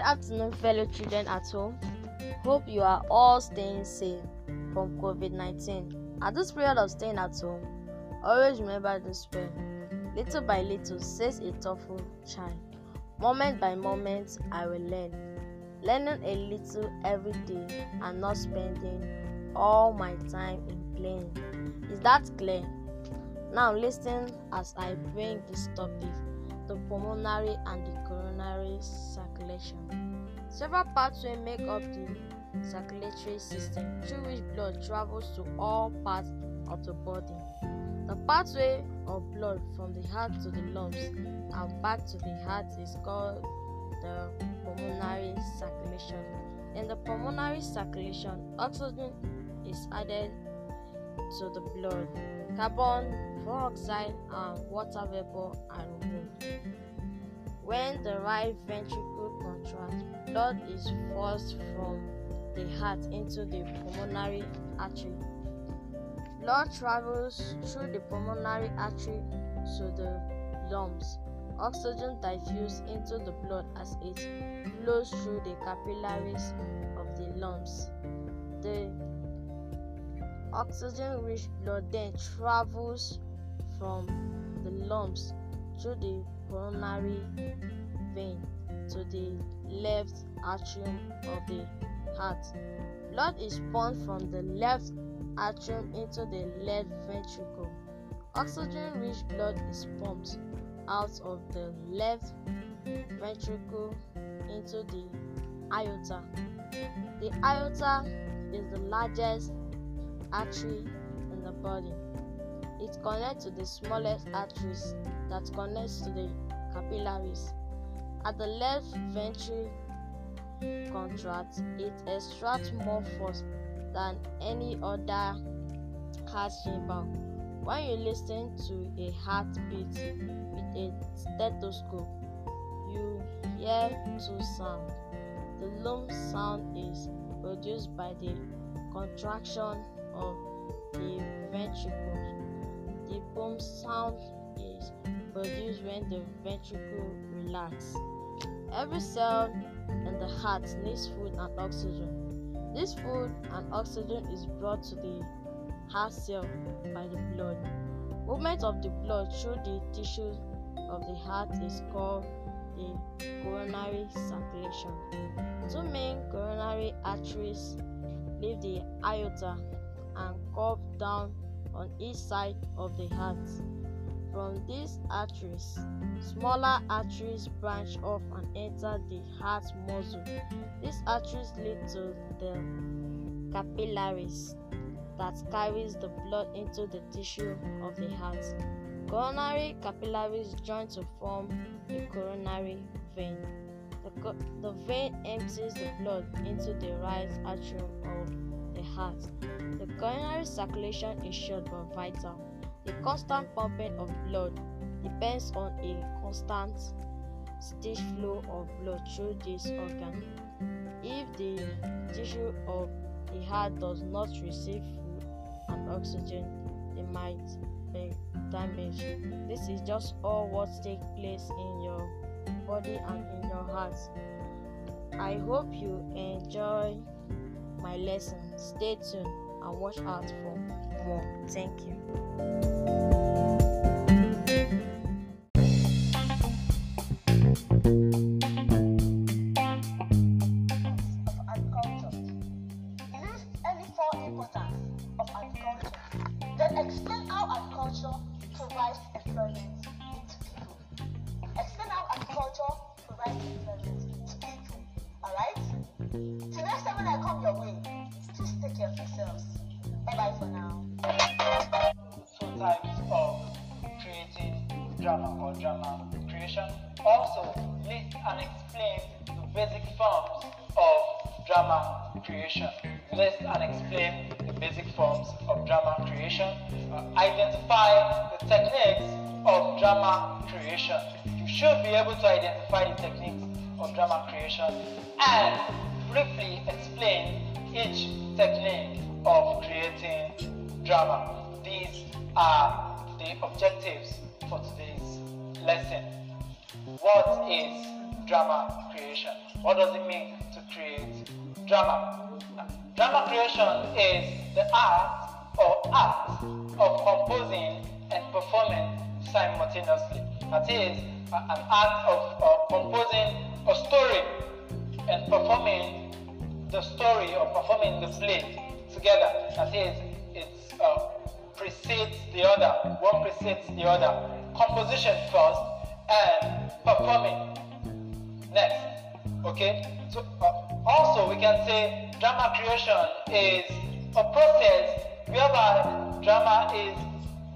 Good afternoon, fellow children at home. Hope you are all staying safe from COVID 19. At this period of staying at home, always remember this prayer. Little by little, says a thoughtful child. Moment by moment, I will learn. Learning a little every day and not spending all my time in playing. Is that clear? Now, listen as I bring this topic the pulmonary and the coronary circulation. Several pathways make up the circulatory system through which blood travels to all parts of the body. The pathway of blood from the heart to the lungs and back to the heart is called the pulmonary circulation. In the pulmonary circulation, oxygen is added to the blood. Carbon dioxide and water vapor are removed. When the right ventricle contracts, blood is forced from the heart into the pulmonary artery. Blood travels through the pulmonary artery to the lungs. Oxygen diffuses into the blood as it flows through the capillaries of the lungs. The oxygen rich blood then travels from the lungs through the pulmonary vein to the left atrium of the heart. Blood is pumped from the left atrium into the left ventricle. Oxygen rich blood is pumped out of the left ventricle into the aorta. The aorta is the largest artery in the body. It connects to the smallest arteries that connects to the capillaries. At the left ventricle contracts, it extracts more force than any other heart chamber. When you listen to a heartbeat with a stethoscope, you hear two sounds. The lub sound is produced by the contraction of the ventricles. The boom sound is produced when the ventricle relaxes. Every cell in the heart needs food and oxygen. This food and oxygen is brought to the heart cell by the blood. Movement of the blood through the tissues of the heart is called the coronary circulation. Two main coronary arteries leave the aorta and curve down on each side of the heart. From these arteries, smaller arteries branch off and enter the heart muscle. These arteries lead to the capillaries that carries the blood into the tissue of the heart. Coronary capillaries join to form the coronary vein. The, co- the vein empties the blood into the right atrium of the heart. The coronary circulation is short but vital. The constant pumping of blood depends on a constant steady flow of blood through this organ. If the tissue of the heart does not receive food and oxygen, it might be damaged. This is just all what takes place in your body and in your heart. I hope you enjoy my lesson. Stay tuned and watch out for more. Thank you. Of creating drama. These are the objectives for today's lesson. What is drama creation. What does it mean to create drama? Drama creation is the art or act of composing and performing simultaneously. That is, an act of uh, composing a story and performing the story or performing the play together. Is, it uh, precedes the other, one precedes the other. Composition first and performing next. Okay? So, uh, also, we can say drama creation is a process whereby drama is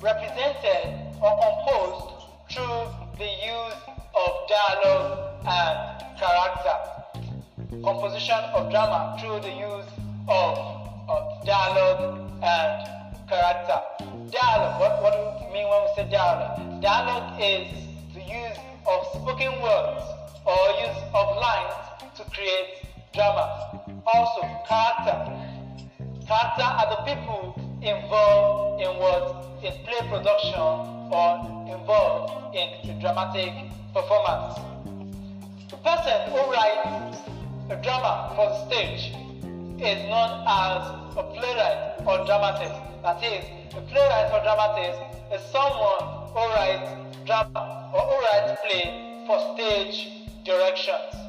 represented or composed through the use of dialogue and character. Composition of drama through the use of, of dialogue and character. Dialogue, what, what do we mean when we say dialogue? Dialogue is the use of spoken words or use of lines to create drama. Also, character. Character are the people involved in what in play production or involved in dramatic performance. The person who writes a drama for the stage is known as a playwright or dramatist. That is, a playwright or dramatist is someone who writes drama or who writes play for stage directions.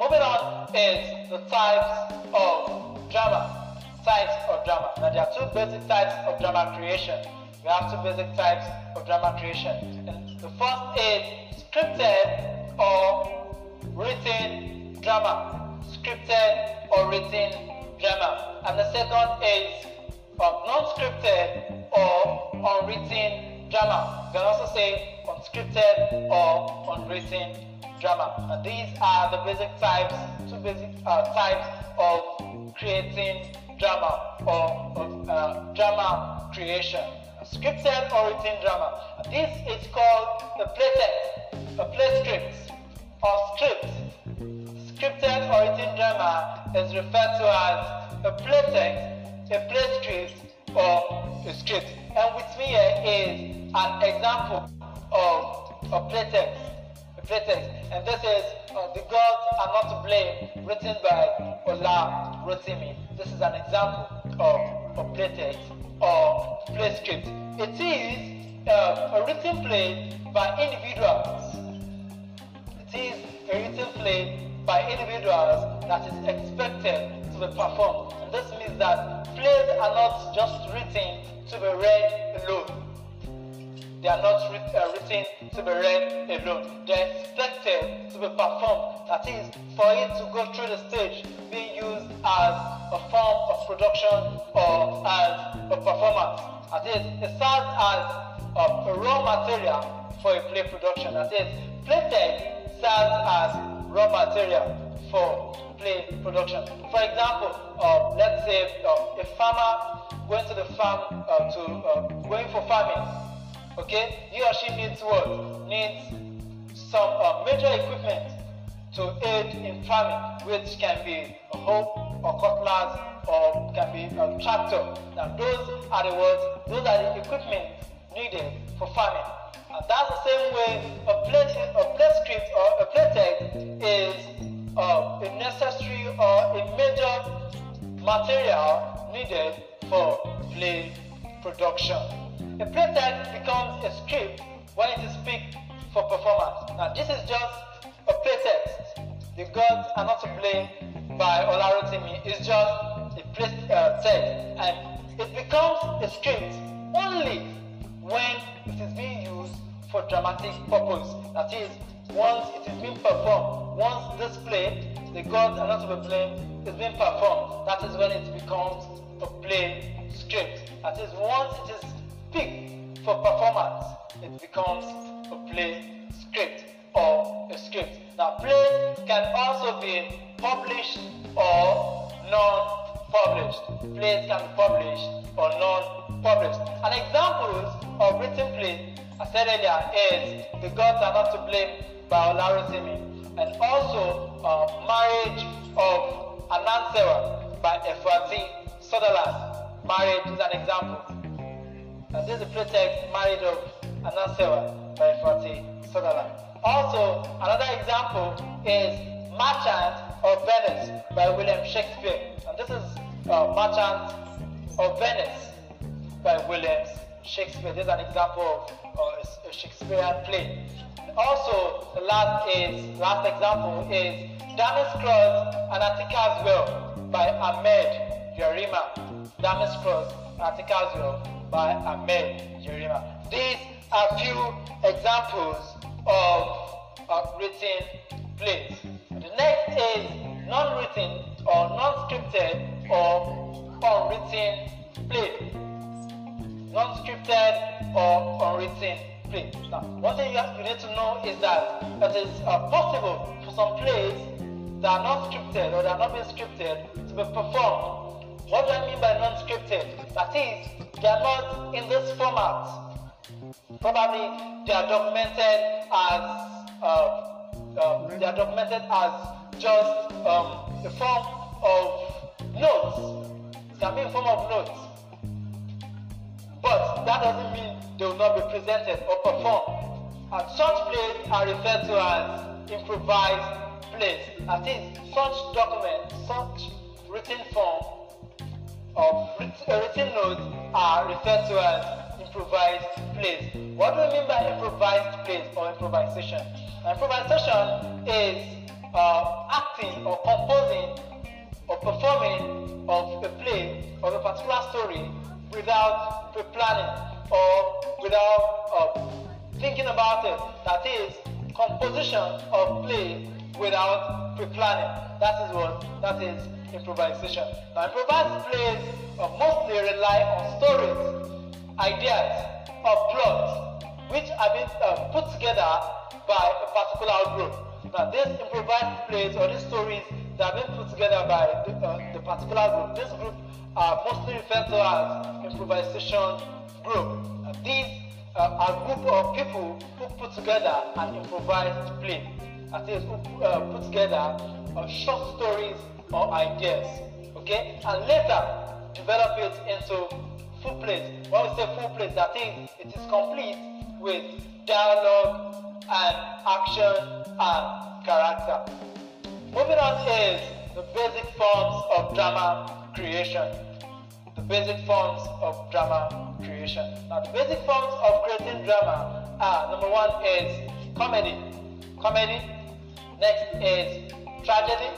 Moving on is the types of drama. Types of drama. Now there are two basic types of drama creation. We have two basic types of drama creation. And the first is scripted or written drama. Scripted or written drama. And the second is non-scripted or unwritten drama. You can also say unscripted or unwritten drama. And these are the basic types, two basic uh, types of creating drama or of, uh, drama creation. Scripted or written drama. This is called a play text, a play script, or script. Scripted or written drama is referred to as a play text, a play script, or a script. And with me here is an example of a play text. A play text. And this is uh, The Gods Are Not to Blame, written by Ola Rotimi. This is an example of a play text or play script. It is uh, a written play by individuals. It is a written play by individuals that is expected to be performed. This means that plays are not just written to be read alone. They are not uh, written to be read alone. They are expected to be performed. That is, for it to go through the stage, being used as a form of production or as a performance. That is, it serves as a raw material for a play production. That is, play text serves as raw material for play production. For example, uh, let's say uh, a farmer going to the farm uh, to going for farming. Okay, he or she needs what? Needs some major equipment to aid in farming, which can be a hoe or cutlass or can be a tractor. Now, those are the words, those are the equipment needed for farming. And that's the same way a play, a play script or a play text is uh, a necessary or a major material needed for play production. A play text becomes a script when it is picked for performance. Now, this is just a play text. The gods are not to blame by Ola Rotimi. It's just a play uh, text, and it becomes a script only when it is being used for dramatic purpose. That is, once it is being performed, once this play, the gods are not to be blamed, is being performed, that is when it becomes a play script. That is, once it is picked for performance, it becomes a play script or a script. Now, play can also be published or non-published. Plays can be published or non-published. An examples of written plays, I said earlier, is The Gods Are Not to Blame by Ola Rotimi, and also uh, Marriage of Anansewa by Efua T. Sutherland. Marriage is an example. And this is the play text Marriage of Anansewa by Efua T. Sutherland. Also, another example is Merchant of Venice by William Shakespeare. And this is uh, Merchant of Venice by William Shakespeare. This is an example of uh, a Shakespearean play. Also, the last is last example is Dami's Cross and Atika's Well by Ahmed Yerima. Dami's Cross and Atika's Well by Ahmed Yerima. These are few examples of uh, written plays. The next is non-written or non-scripted or unwritten play. Non-scripted or unwritten play. Now, one thing you, have, you need to know is that it is uh, possible for some plays that are not scripted or that are not being scripted to be performed. What do I mean by non-scripted? That is, they are not in this format. Probably they are documented as uh, uh, they are documented as just um, a form of notes. Can be a form of notes. But that doesn't mean they will not be presented or performed. And such plays are referred to as improvised plays. That is, such documents, such written form of written notes are referred to as improvised plays. What do we mean by improvised plays or improvisation? Improvisation is uh, acting or composing or performing of a play of a particular story without pre-planning or without uh, thinking about it. That is composition of play without pre-planning. That is what that is improvisation. Now, improvised plays uh, mostly rely on stories, ideas, or plots, which have been uh, put together by a particular group. Now, these improvised plays or these stories that have been put together by the, uh, the particular group, this group are mostly referred to as improvisation group. Uh, these uh, are a group of people who put together an improvised play. That is, who uh, put together uh, short stories or ideas, okay, and later develop it into full plays. When we say full plays, that is, it is complete with dialogue and action and character. Moving on is the basic forms of drama creation. The basic forms of drama creation. Now, the basic forms of creating drama are number one is comedy. Comedy. Next is tragedy.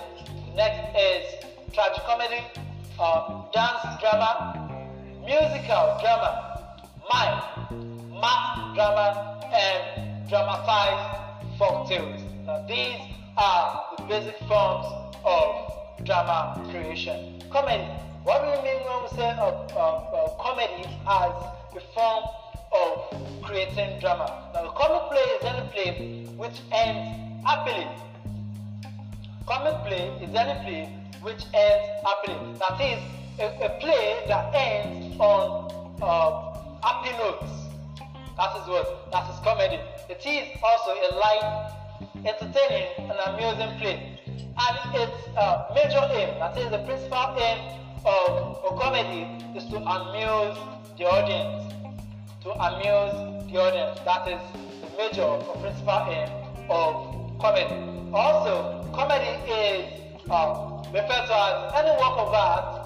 Next is tragicomedy, uh, dance drama, musical drama, mime, mask drama, and dramatized folk tales. Now, these are basic forms of drama creation. Comedy. What do we mean when we say uh, uh, uh, comedy as a form of creating drama? Now, the comic play is any play which ends happily. Comic play is any play which ends happily. That is, a, a play that ends on uh, happy notes. That is what? That is comedy. It is also a light, entertaining, and amusing play. And its uh, major aim, that is the principal aim of a comedy, is to amuse the audience. To amuse the audience. That is the major or principal aim of comedy. Also, comedy is uh, referred to as any work of art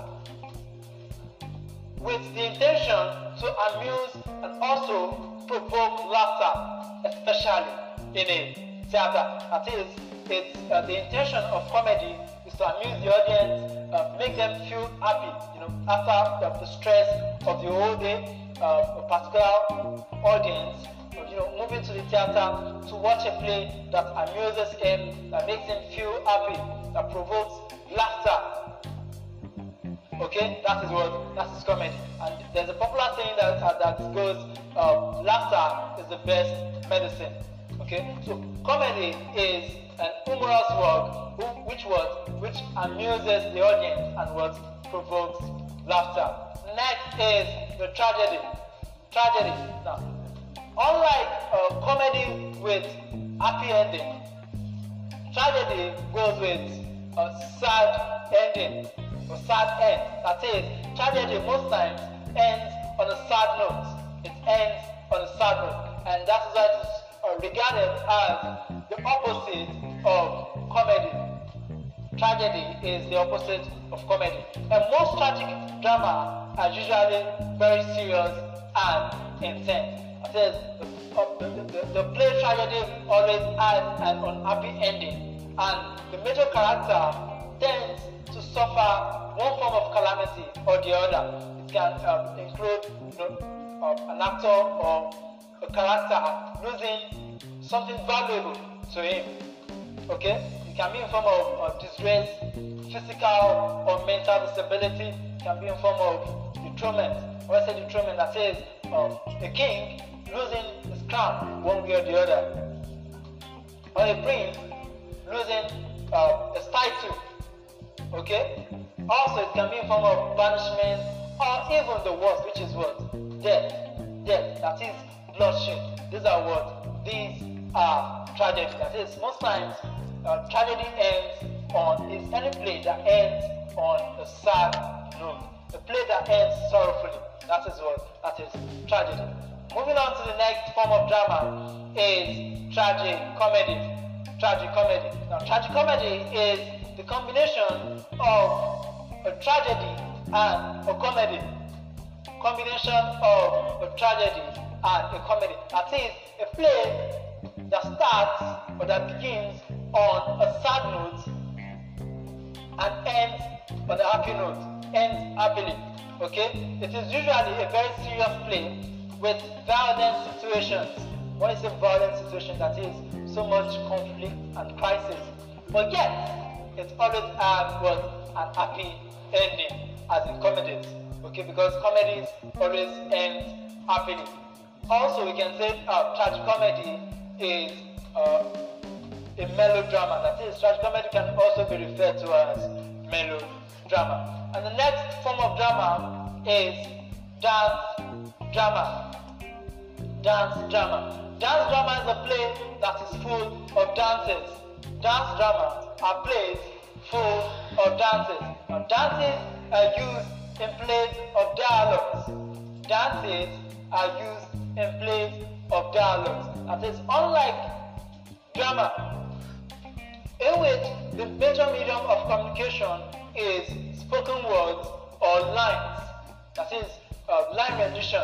with the intention to amuse and also provoke laughter, especially in a theater. That is, it's uh, the intention of comedy is to amuse the audience, uh, make them feel happy. You know, after the, stress of the whole day, uh, a particular audience, you know, moving to the theater to watch a play that amuses him, that makes him feel happy, that provokes laughter. Okay, that is what that is comedy. And there's a popular saying that uh, that goes, uh, laughter is the best medicine. Okay, so comedy is an humorous work which what which amuses the audience and what provokes laughter. Next is the tragedy. Tragedy. Now, unlike comedy with happy ending, tragedy goes with a sad ending or sad end. That is, tragedy most times ends on a sad note. It ends on a sad note, and that is why regarded as the opposite of comedy. Tragedy is the opposite of comedy. And most tragic drama are usually very serious and intense. Is, the, uh, the, the, the play tragedy always has an unhappy ending, and the major character tends to suffer one form of calamity or the other. It can um, include you know, uh, an actor or a character losing something valuable to him. Okay? It can be in form of uh, disgrace, physical or mental disability. It can be in form of detriment. When I say detriment, that is uh, a king losing his crown one way or the other. Or a prince losing uh, a statue. Okay? Also, it can be in form of banishment or even the worst, which is what? Death. Death. That is bloodshed. These are what? These are tragedies. That is, most times, uh, tragedy ends on, is any play that ends on a sad note. A play that ends sorrowfully. That is what? That is tragedy. Moving on to the next form of drama is tragic comedy. Tragic comedy. Now, tragic comedy is the combination of a tragedy and a comedy. Combination of a tragedy Uh, and a comedy. That is a play that starts or that begins on a sad note and ends on a happy note, ends happily. Okay? It is usually a very serious play with violent situations. When I say violent situation, that is so much conflict and crisis. But yet, it always has what an happy ending, as in comedies. Okay, because comedies always end happily. Also, we can say uh, tragic comedy is uh, a melodrama. That is, tragic comedy can also be referred to as melodrama. And the next form of drama is dance drama. Dance drama. Dance drama is a play that is full of dances. Dance drama are plays full of dances. Now, dances are used in plays of dialogues. Dances are used in place of dialogues. That is, unlike drama, in which the major medium of communication is spoken words or lines. That is, uh, line rendition.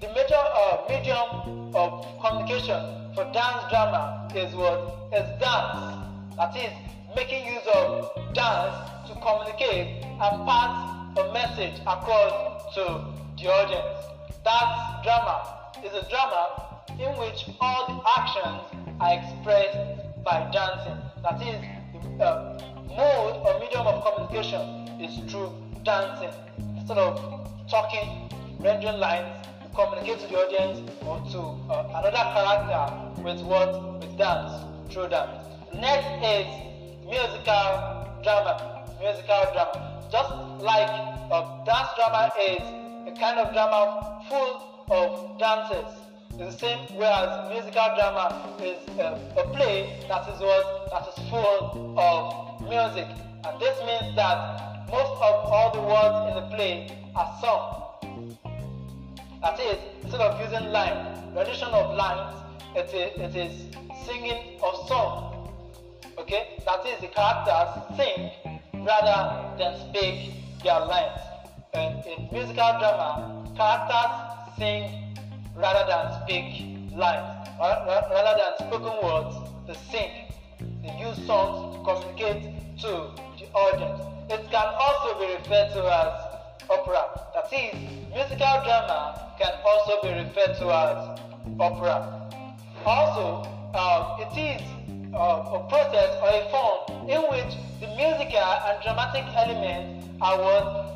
The major uh, medium of communication for dance drama is what is dance. That is, making use of dance to communicate and pass a message across to the audience. Dance drama is a drama in which all the actions are expressed by dancing. That is, the uh, mode or medium of communication is through dancing. Instead of talking, rendering lines, to communicate to the audience or to uh, another character with what? With dance, through dance. Next is musical drama. Musical drama. Just like uh, dance drama is a kind of drama full of dances. The same way as musical drama is uh, a play that is what that is full of music. And this means that most of all the words in the play are sung. That is, instead of using lines, rendition of lines, it is, it is singing of song. Okay? That is, the characters sing rather than speak their lines. And in musical drama, characters sing rather than speak lines, rather than spoken words, they sing. They use songs to communicate to the audience. It can also be referred to as opera. That is, musical drama can also be referred to as opera. Also, uh, it is uh, a process or a form in which the musical and dramatic elements are what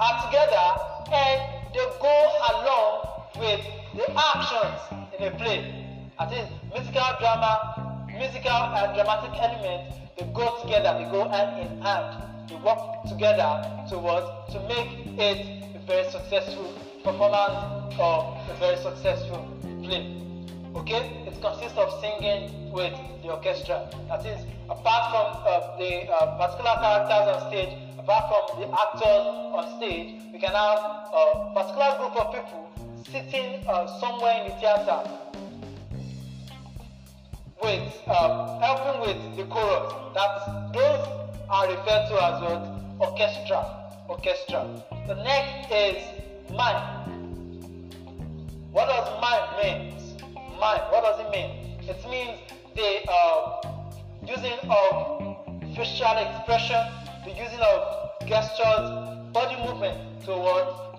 are together and they go along with the actions in a play. That is, musical drama, musical and dramatic element, they go together, they go hand in hand. They work together towards to make it a very successful performance or a very successful play. Okay, it consists of singing with the orchestra. That is, apart from uh, the uh, particular characters on stage, apart from the actors on stage, we can have a particular group of people sitting uh, somewhere in the theater with um, helping with the chorus. That those are referred to as what orchestra. Orchestra. The next is mime. What does mime mean? Mime. What does it mean? It means the uh, using of facial expression, the using of gestures, body movement to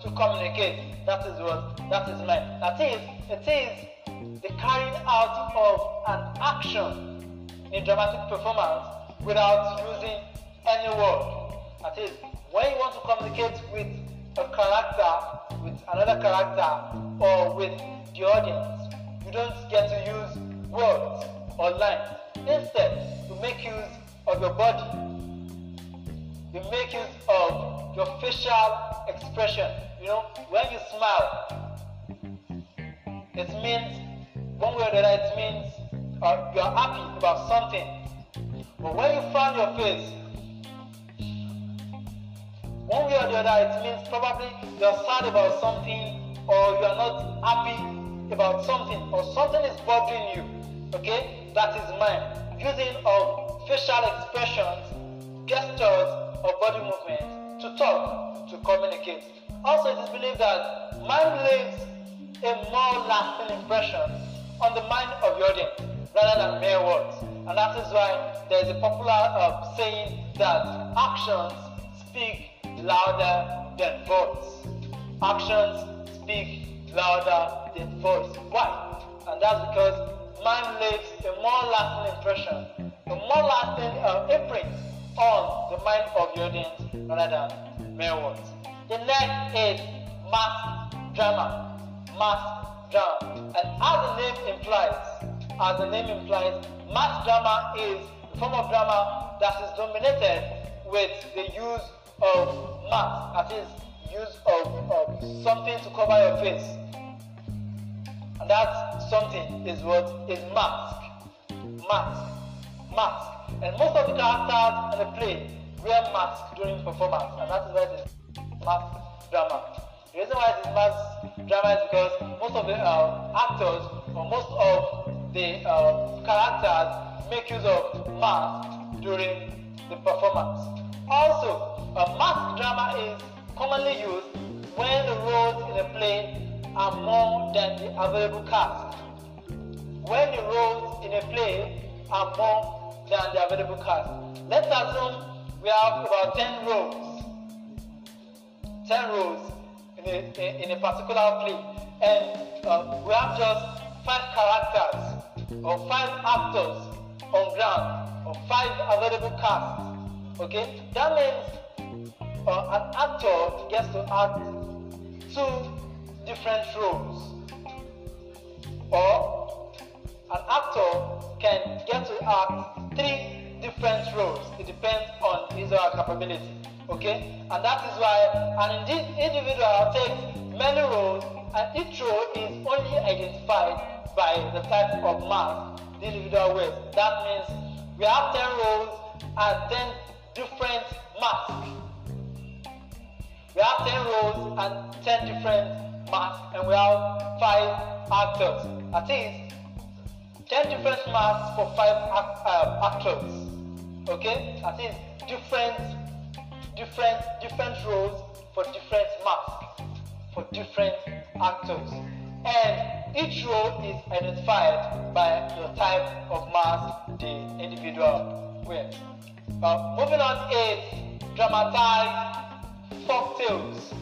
to communicate. That is what that is meant. That is, it is the carrying out of an action in dramatic performance without using any word. That is, when you want to communicate with a character, with another character, or with the audience, you don't get to use words or lines. Instead, you make use of your body. You make use of your facial expression. You know, when you smile, it means one way or the other, it means uh, you are happy about something. But when you frown your face, one way or the other, it means probably you're sad about something or you are not happy about something or something is bothering you. Okay? That is mime. Using of facial expressions, gestures, or body movements to talk, to communicate. Also, it is believed that mime leaves a more lasting impression on the mind of your audience rather than mere words. And that is why there is a popular uh, saying that actions speak louder than words. Actions speak louder than words. Why? And that's because mime leaves a more lasting impression, a more lasting uh, imprint on the mind of the audience rather than mere words. The next is mass drama. Mass drama. And as the name implies, as the name implies, mass drama is a form of drama that is dominated with the use of mask, that is, use of, of something to cover your face. And that something is what is mask. Mask. Mask. And most of the characters in the play wear masks during performance, and that is why it is mask drama. The reason why it is mask drama is because most of the uh, actors or most of the uh, characters make use of masks during the performance. Also, a mask drama is commonly used when the roles in a play are more than the available cast. When the roles in a play are more than the available cast. Let's assume we have about 10 roles. 10 roles in a, in a particular play. And uh, we have just 5 characters or 5 actors on ground or 5 available casts. Okay? That means uh, an actor gets to act two different roles, or an actor can get to act three different roles. It depends on his or her capability. Okay, and that is why an individual takes many roles, and each role is only identified by the type of mask the individual wears. That means we have 10 roles and 10 different masks we have 10 roles and 10 different masks, and we have 5 actors. That is 10 different masks for 5 act, uh, actors. Okay? That is different, different, different roles for different masks, for different actors. And each role is identified by the type of mask the individual wears. Uh, moving on is dramatized folk tales,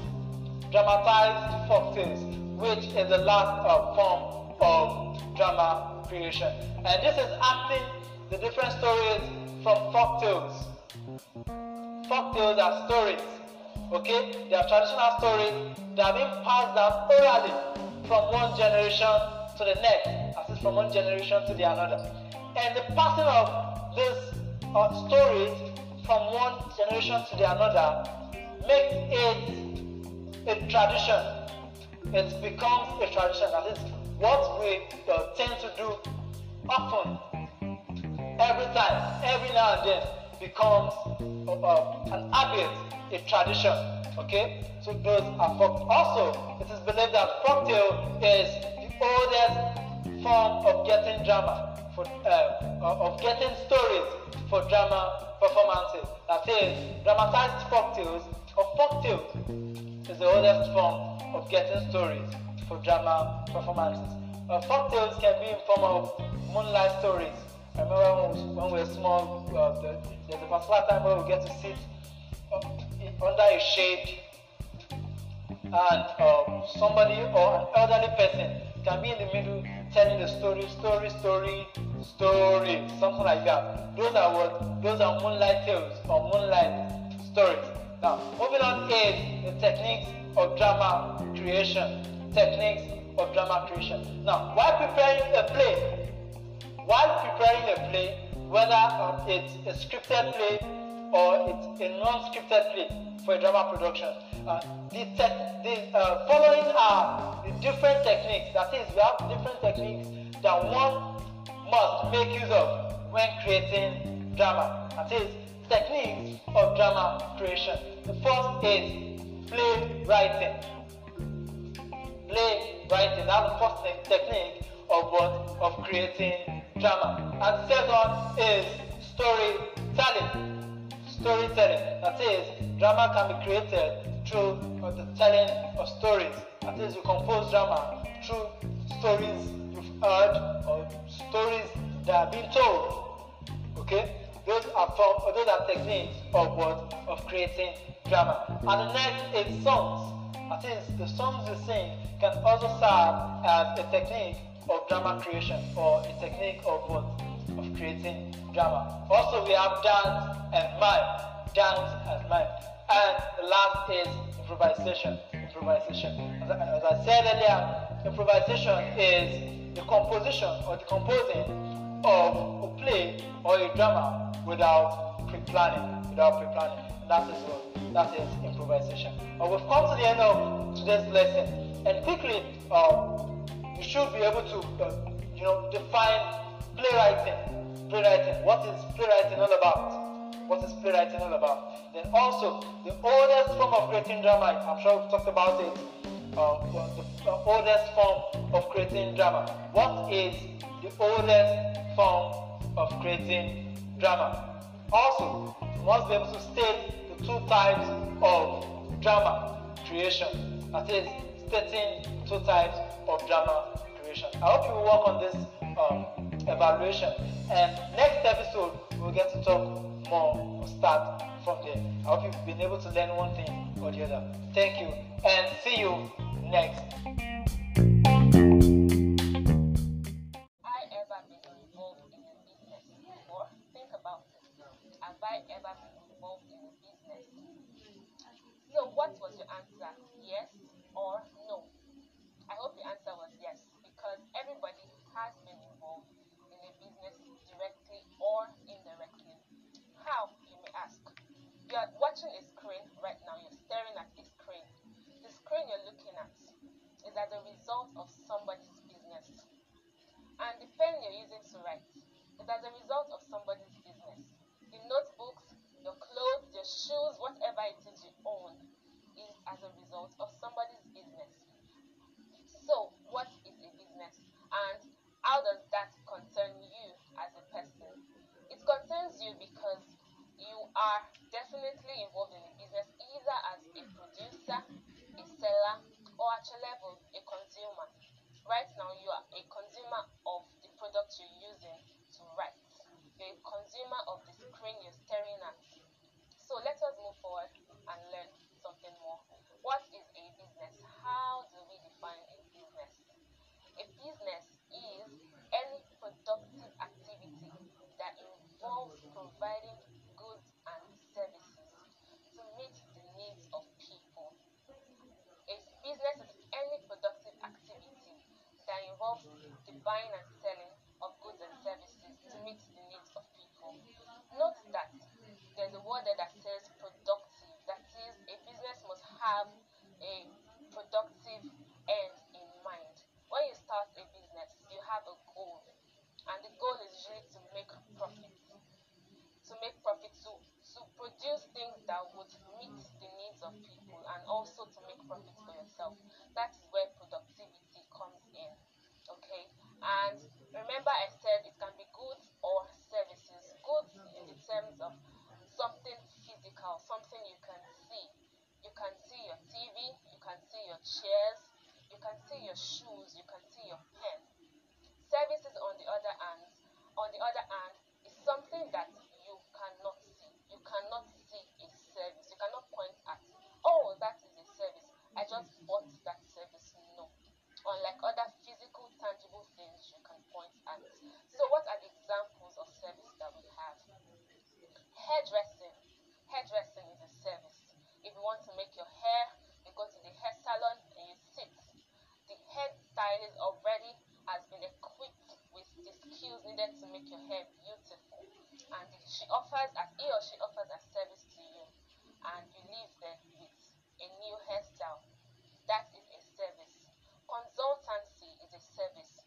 dramatized folk tales, which is the last uh, form of drama creation. And this is acting the different stories from folk tales. Folk tales are stories, okay? They are traditional stories that have been passed down orally from one generation to the next, as is from one generation to the another. And the passing of these uh, stories from one generation to the another makes it a tradition. It becomes a tradition. That is what we uh, tend to do often, every time, every now and then becomes uh, uh, an habit, a tradition. Okay, so those are folk. Also, it is believed that folktale is the oldest form of getting drama. for uh, of getting stories for drama performances. That is, dramatized folktales or folktales is the oldest form of getting stories for drama performances. Uh, folktales can be in form of moonlight stories. I remember when we, when we were small, uh, the, there's a particular time where we get to sit uh, under a shade and uh, somebody or an elderly person can be in the middle telling the story, story, story, story, something like that. Those are what those are moonlight tales or moonlight stories. Now, moving on is the techniques of drama creation. Techniques of drama creation. Now, while preparing a play, while preparing a play, whether um, it's a scripted play or it's a non-scripted play for a drama production, uh, the, te- the uh, following are the different techniques. That is, we have different techniques that one must make use of when creating drama. That is, techniques of drama creation. The first is play writing. Play writing. That's the first te- technique of what of creating drama. And second is storytelling. Storytelling. That is, drama can be created through the telling of stories. That is, you compose drama through stories you've heard or stories that are being told. Okay, those are from, those are techniques of what of creating drama. And the next is songs. That is, the songs you sing can also serve as a technique of drama creation or a technique of what of creating drama. Also, we have dance and mime. Dance and mime. And the last is improvisation. Improvisation. As I, as I said earlier, improvisation is the composition or the composing of a play or a drama without pre-planning. Without pre-planning. That is what that is improvisation. Uh, we've come to the end of today's lesson, and quickly, you should be able to, uh, you know, define playwriting. Playwriting. What is playwriting all about? what is playwriting all about. Then also, the oldest form of creating drama, I'm sure we've talked about it, uh, the, oldest form of creating drama. What is the oldest form of creating drama? Also, must be able to state the two types of drama creation. That is, stating two types of drama creation. I hope you work on this um, evaluation. And next episode, we'll get to talk more or start from there. I hope you've been able to learn one thing or the other. Thank you and see you next. I ever been involved in a business? So, what was your answer? Yes or no? I hope the answer was yes because everybody has been involved in a business directly or indirectly. How, you may ask? You're watching a screen right now, you're staring at a screen. The screen you're looking at is as a result of somebody's business. And the pen you're using to write is as a result of somebody's notebooks, your clothes, your shoes, whatever it is you own, is as a result of somebody's business. So, what is a business? And how does that concern you as a person? It concerns you because you are definitely involved in a business either as a producer, a seller, or at your level, a consumer. Right now, you are a consumer of the product you're using. You're consumer of the screen you're staring at. So let us move forward and learn something more. What is a business? How do we define a business? A business is any productive activity that involves providing goods and services to meet the needs of people. A business is any productive activity that involves the buying and selling of goods and services to meet the needs of people. Note that there's a word there that says productive. That is, a business must have a productive end in mind. When you start a business, you have a goal, and the goal is usually to make profit. To make profit, to, to produce things that would meet the needs of people and also to make profit for yourself. That is where productivity comes in. Okay? And remember, I said it can be hairdressing. Hairdressing is a service. If you want to make your hair, you go to the hair salon and you sit. The hairstylist already has been equipped with the skills needed to make your hair beautiful. And she offers as he or she offers a service to you and you leave there with a new hairstyle. That is a service. Consultancy is a service.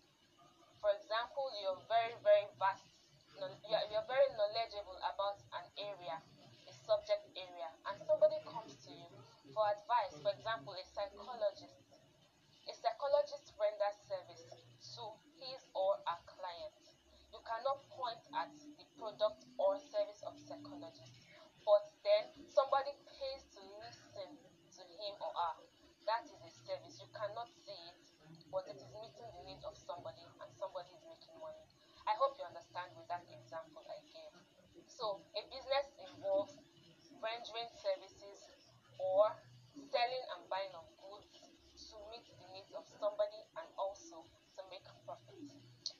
For example, you're very, vast, you're, you're very knowledgeable about an area, a subject area, and somebody comes to you for advice. For example, a psychologist. A psychologist renders service to his or her client. You cannot point at the product or service of psychologist, but then somebody pays to listen to him or her. That is a service. You cannot see it, but it is meeting the needs of somebody. I hope you understand with that example I gave. So, a business involves rendering services or selling and buying of goods to meet the needs of somebody and also to make profit.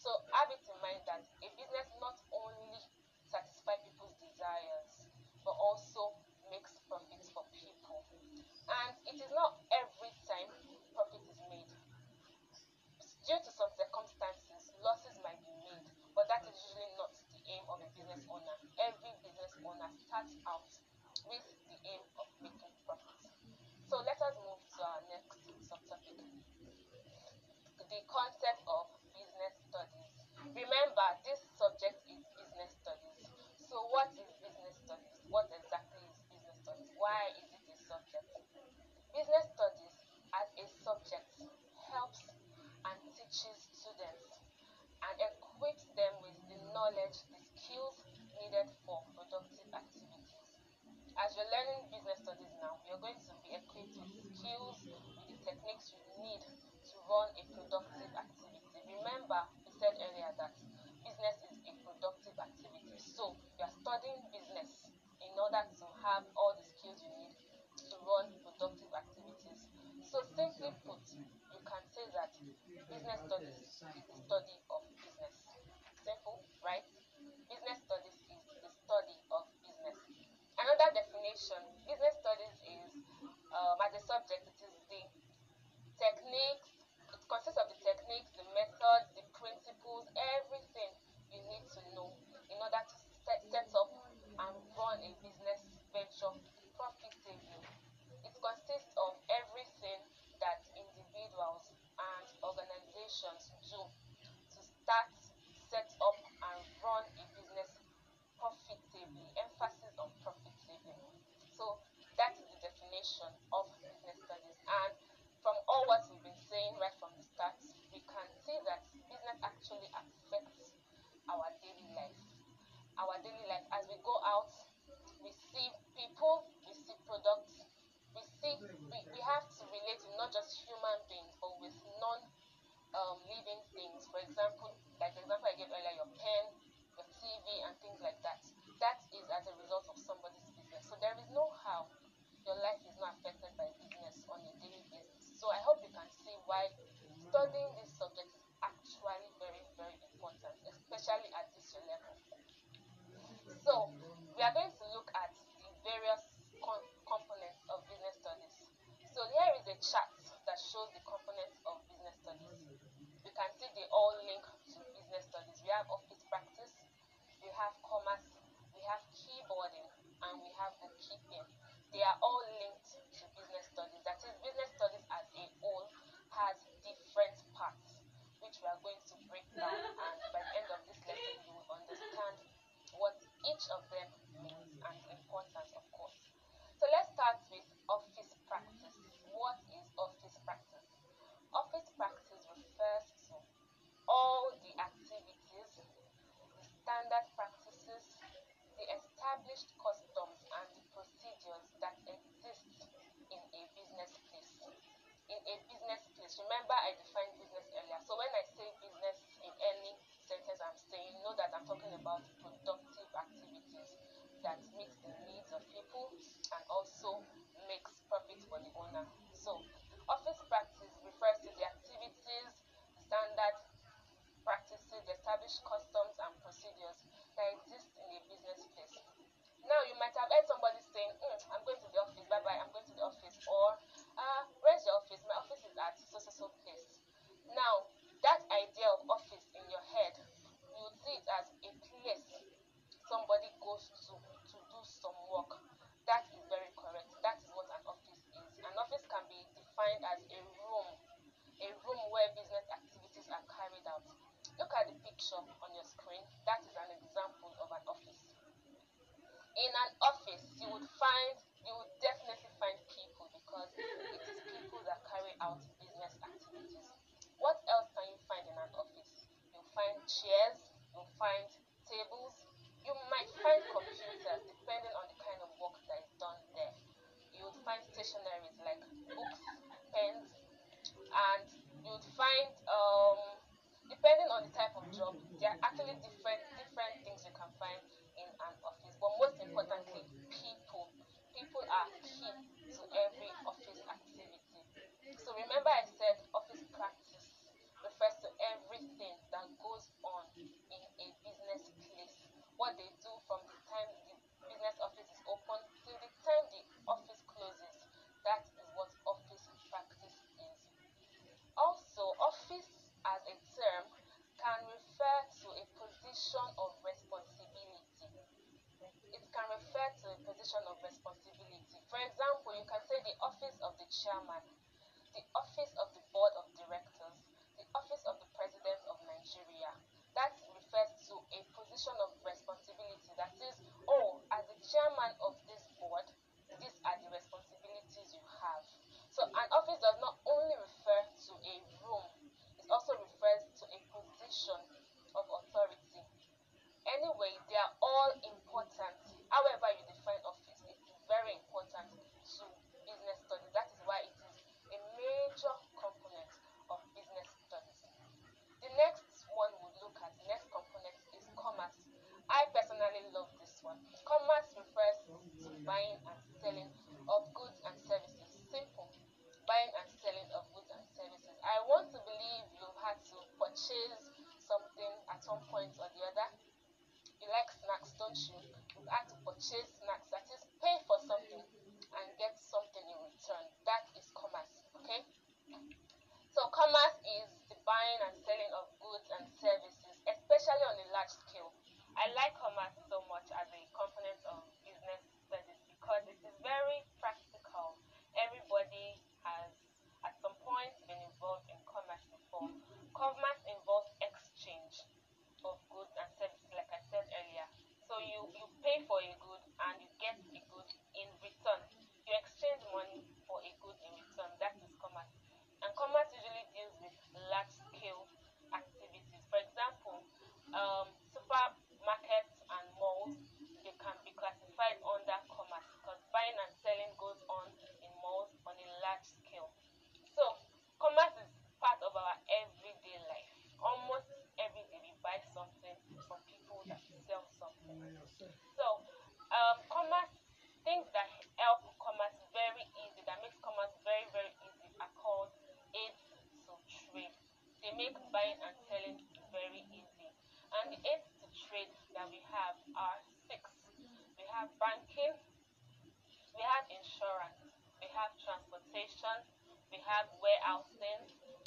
So have it in mind that a business not only satisfies people's desires but also makes profits for people. And it is not every time profit is made. Due to some circumstances, losses might be made, but that is usually not the aim of a business owner. Every business owner starts out with the aim of making profit. So let us move to our next subtopic the concept of business studies. Remember, this subject is business studies. So, what is business studies? What exactly is business studies? Why is it a subject? Business studies as a subject helps and teaches students and equips them with the knowledge, the skills needed for productive activities. As you're learning business studies now, you're going to be equipped with skills, with the techniques you need to run a productive activity. Remember, we said earlier that business is a productive activity. So, you're studying business in order to have all the skills you need to run productive activities. So, simply put, you can say that business studies is the study of business. Simple, right? Business studies is the study of business. Another definition business studies is, um, as a subject, it is the techniques, it consists of the techniques, the methods, the principles, everything you need to know in order to set, set up and run a business venture profitably. It consists of everything that individuals and organizations do to start, set up, and run a business profitably. Emphasis on profitably. So that is the definition of business studies. And from all what we've been saying right from the start, we can see that business actually affects our daily life. Our daily life as we go out, we see people, we see products, we see we, we have to relate to not just human beings but with non um, living things. For example, like the example I gave earlier, your pen, your TV, and things like that. That is as a result of somebody's business. So there is no how your life is not affected by business on a daily basis. So I hope you can see why studying this subject is actually very, very important, especially at this level. So we are going to look at the various components of business studies. So here is a chart that shows the components of business studies. You can see they all link to business studies. We have office practice, we have commerce, we have keyboarding, and we have bookkeeping. They are all linked to business studies. That is, business studies as a whole has different parts, which we are going to break down. And by the end of this lesson, you will understand what each of them means and the importance, of course. So let's start with office practice. What is office practice? Office practice refers to all the activities, the standard established customs, and procedures that exist in a business place. In a business place, remember I defined business earlier. So when I say business in any sentence I'm saying, know that I'm talking about productive activities that meet the needs of people and also makes profit for the owner. So office practice refers to the activities, standard practices, established customs and procedures that exist in a business place. Now you might have heard somebody saying, mm, "I'm going to the office. Bye bye. I'm going to the office," or uh, "Where's your office? My office is at so so so place." Now that idea of office in your head, you see it as a place somebody goes to to do some work. That is very correct. That is what an office is. An office can be defined as a room, a room where business activities are carried out. Look at the picture on your screen. That is an example of an office. In an office, you would find, you would definitely find people because it is people that carry out business activities. What else can you find in an office? You'll find chairs, you'll find tables, you might find computers depending on the kind of work that is done there. You would find stationaries like books, pens, and you would find um, depending on the type of job, there are actually different different things you can find. But most importantly, people. People are key to every office activity. So remember I said office practice refers to everything that goes on in a business place. What they do from the time the business office is open till the time the office closes. That is what office practice is. Also, office as a term can refer to a position of can refer to a position of responsibility. For example, you can say the office of the chairman, the office of the board of directors, the office of the president of Nigeria. That refers to a position of responsibility. That is, oh, as the chairman of this board, these are the responsibilities you have. So an office does not make buying and selling very easy. And the aids to trade that we have are six. We have banking, we have insurance, we have transportation, we have warehousing,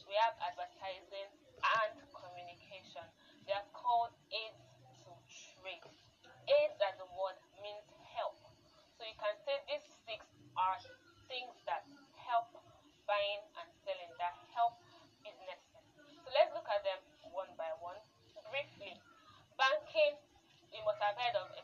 we have advertising, and communication. They are called aids to trade. Aids as a word means help. So you can say these six are things that help buying and selling, that help businesses. So let's look at them one by one. Briefly, banking, heard of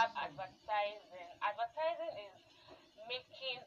have advertising. Advertising is making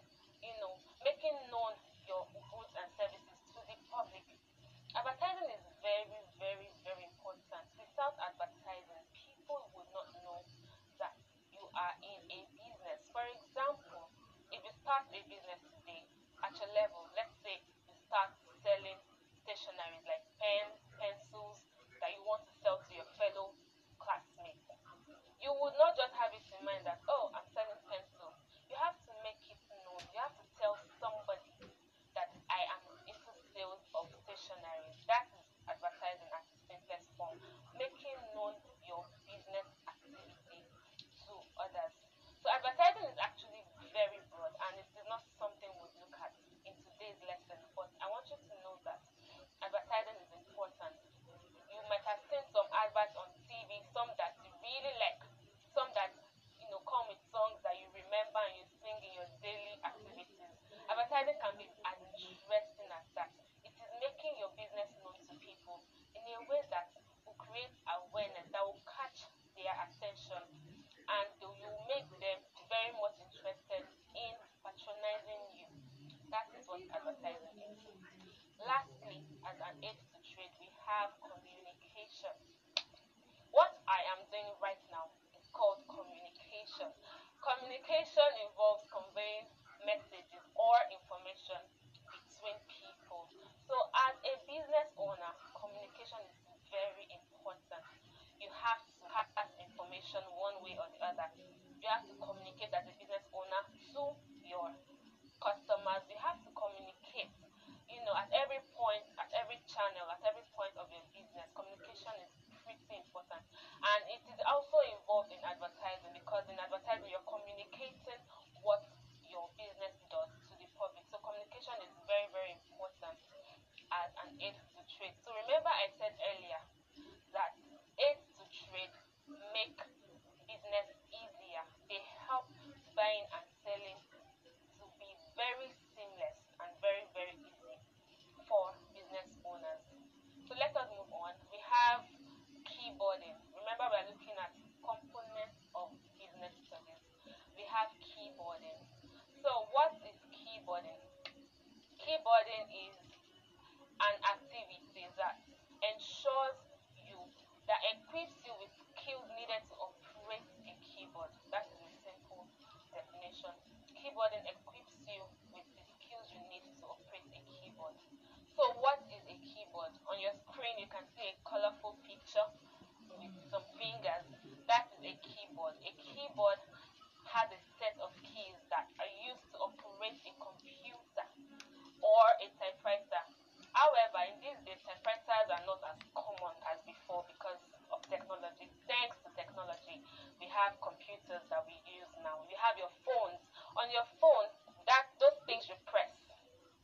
have computers that we use now. You have your phones. On your phones, that those things you press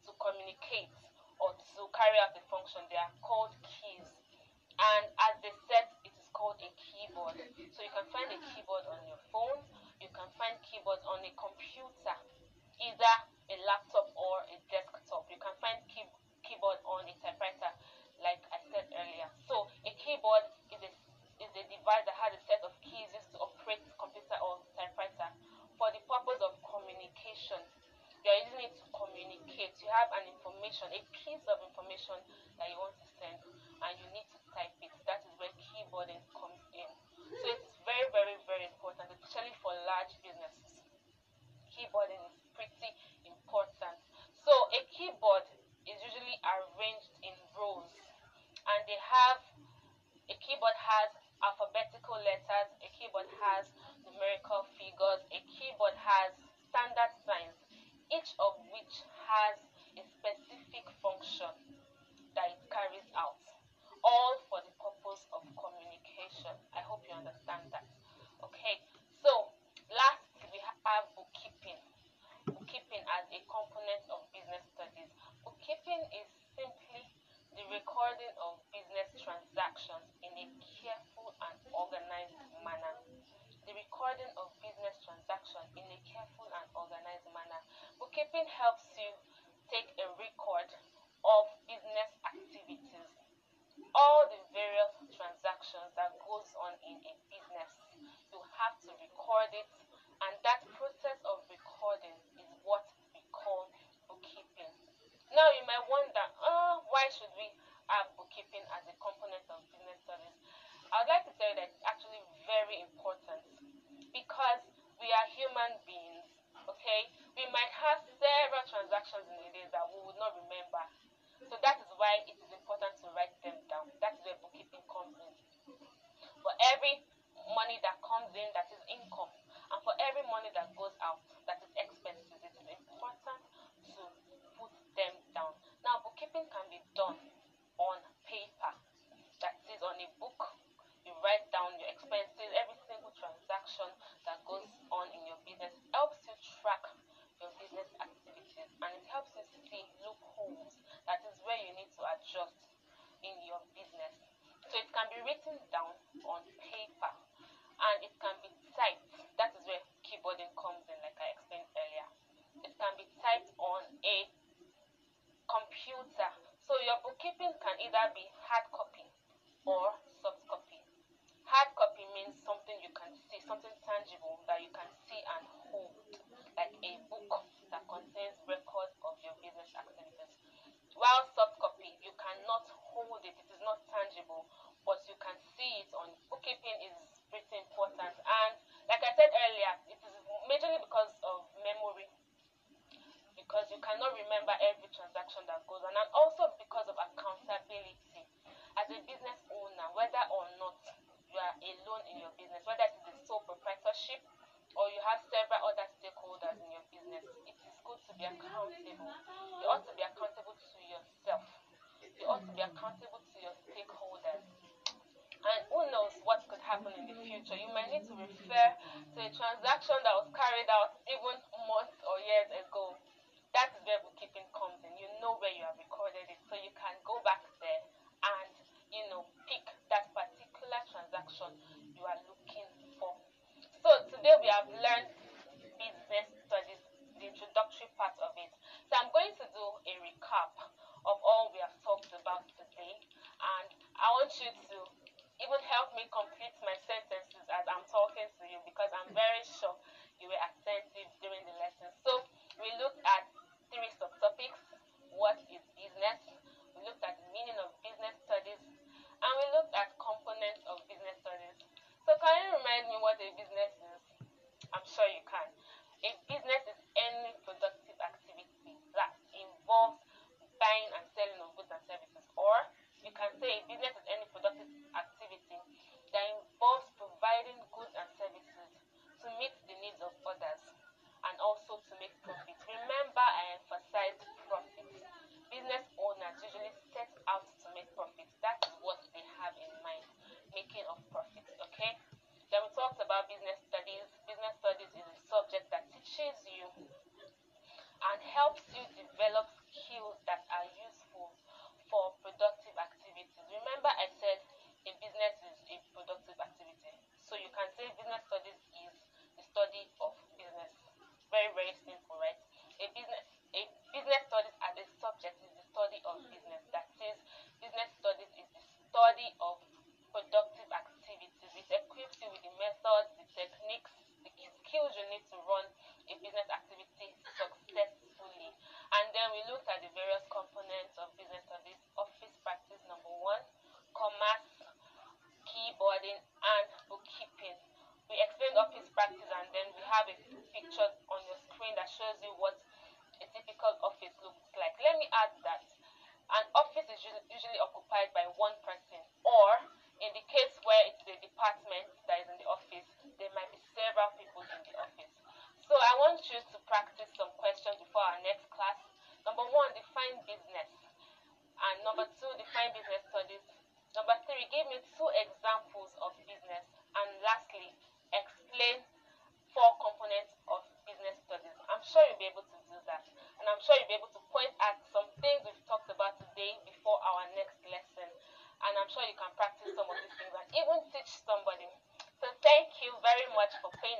to communicate or to carry out the function, they are called keys. And as they said, it is called a keyboard. So you can find a keyboard.